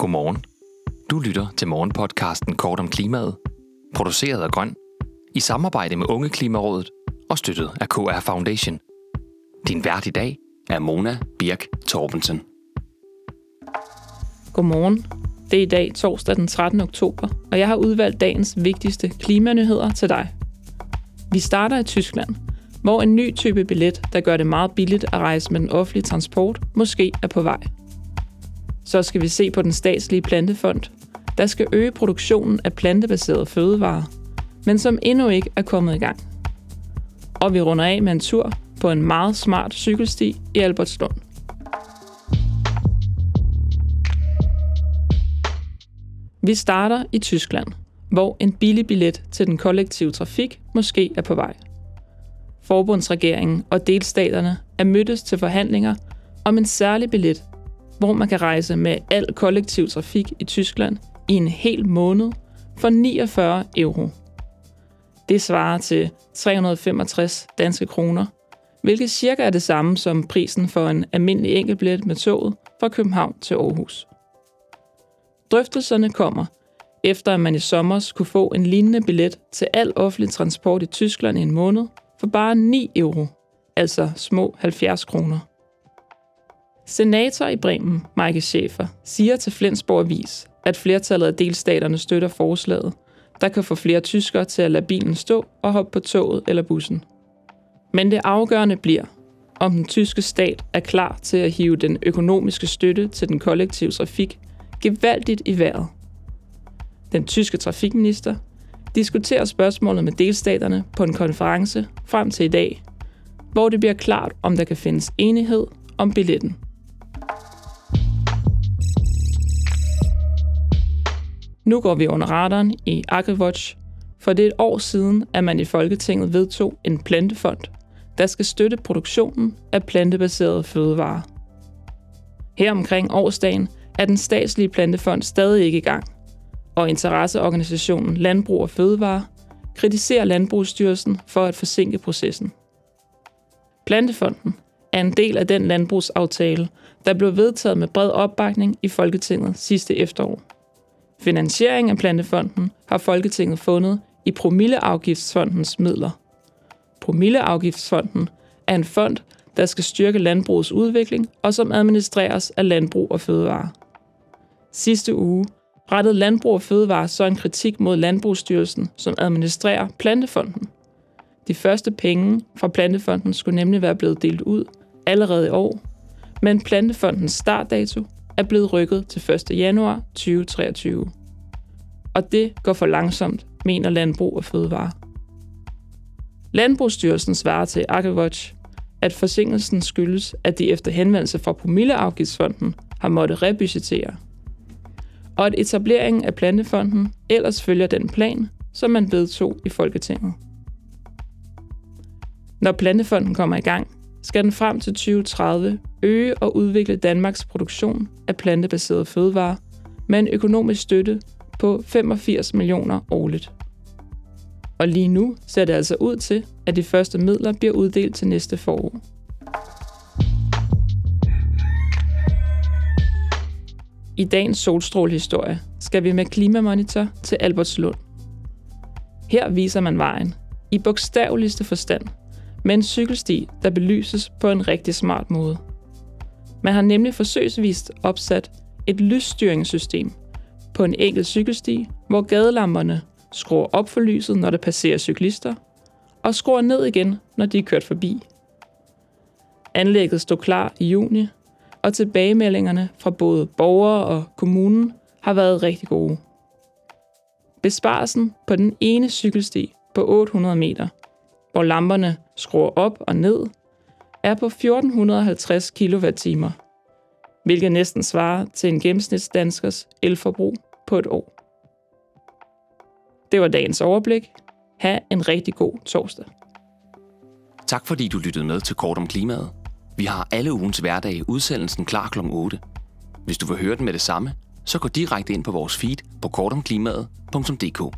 Godmorgen. Du lytter til morgenpodcasten Kort om klimaet, produceret af Grøn, i samarbejde med Unge Klimarådet og støttet af KR Foundation. Din vært i dag er Mona Birk Torbensen. Godmorgen. Det er i dag torsdag den 13. oktober, og jeg har udvalgt dagens vigtigste klimanyheder til dig. Vi starter i Tyskland, hvor en ny type billet, der gør det meget billigt at rejse med den offentlige transport, måske er på vej. Så skal vi se på den statslige plantefond, der skal øge produktionen af plantebaserede fødevarer, men som endnu ikke er kommet i gang. Og vi runder af med en tur på en meget smart cykelsti i Albertslund. Vi starter i Tyskland, hvor en billig billet til den kollektive trafik måske er på vej. Forbundsregeringen og delstaterne er mødtes til forhandlinger om en særlig billet, hvor man kan rejse med al kollektiv trafik i Tyskland i en hel måned for 49 euro. Det svarer til 365 danske kroner, hvilket cirka er det samme som prisen for en almindelig enkeltbillet med toget fra København til Aarhus. Drøftelserne kommer, efter at man i sommer kunne få en lignende billet til al offentlig transport i Tyskland i en måned for bare 9 euro, altså små 70 kroner. Senator i Bremen, Michael Schäfer, siger til Flensborg Avis, at flertallet af delstaterne støtter forslaget, der kan få flere tyskere til at lade bilen stå og hoppe på toget eller bussen. Men det afgørende bliver, om den tyske stat er klar til at hive den økonomiske støtte til den kollektive trafik gevaldigt i vejret. Den tyske trafikminister diskuterer spørgsmålet med delstaterne på en konference frem til i dag, hvor det bliver klart, om der kan findes enighed om billetten. Nu går vi under radaren i AgriWatch, for det er et år siden, at man i Folketinget vedtog en plantefond, der skal støtte produktionen af plantebaserede fødevarer. Her omkring årsdagen er den statslige plantefond stadig ikke i gang, og interesseorganisationen Landbrug og Fødevare kritiserer Landbrugsstyrelsen for at forsinke processen. Plantefonden er en del af den landbrugsaftale, der blev vedtaget med bred opbakning i Folketinget sidste efterår. Finansiering af Plantefonden har Folketinget fundet i Promilleafgiftsfondens midler. Promilleafgiftsfonden er en fond, der skal styrke landbrugets udvikling og som administreres af Landbrug og Fødevare. Sidste uge rettede Landbrug og Fødevare så en kritik mod Landbrugsstyrelsen, som administrerer Plantefonden. De første penge fra Plantefonden skulle nemlig være blevet delt ud allerede i år, men Plantefondens startdato er blevet rykket til 1. januar 2023. Og det går for langsomt, mener Landbrug og Fødevare. Landbrugsstyrelsen svarer til AgriWatch, at forsinkelsen skyldes, at de efter henvendelse fra Promilleafgiftsfonden har måttet rebudgetere. Og at etableringen af Plantefonden ellers følger den plan, som man vedtog i Folketinget. Når Plantefonden kommer i gang, skal den frem til 2030 øge og udvikle Danmarks produktion af plantebaserede fødevarer med en økonomisk støtte på 85 millioner årligt. Og lige nu ser det altså ud til, at de første midler bliver uddelt til næste forår. I dagens solstrålehistorie skal vi med Klimamonitor til Albertslund. Her viser man vejen, i bogstaveligste forstand, med en cykelsti, der belyses på en rigtig smart måde. Man har nemlig forsøgsvist opsat et lysstyringssystem på en enkelt cykelsti, hvor gadelamperne skruer op for lyset, når der passerer cyklister, og skruer ned igen, når de er kørt forbi. Anlægget stod klar i juni, og tilbagemeldingerne fra både borgere og kommunen har været rigtig gode. Besparelsen på den ene cykelsti på 800 meter, hvor lamperne skruer op og ned, er på 1450 kWh, hvilket næsten svarer til en gennemsnitsdanskers elforbrug på et år. Det var dagens overblik. Ha' en rigtig god torsdag. Tak fordi du lyttede med til Kort om Klimaet. Vi har alle ugens hverdag udsendelsen klar kl. 8. Hvis du vil høre den med det samme, så gå direkte ind på vores feed på kortomklimaet.dk.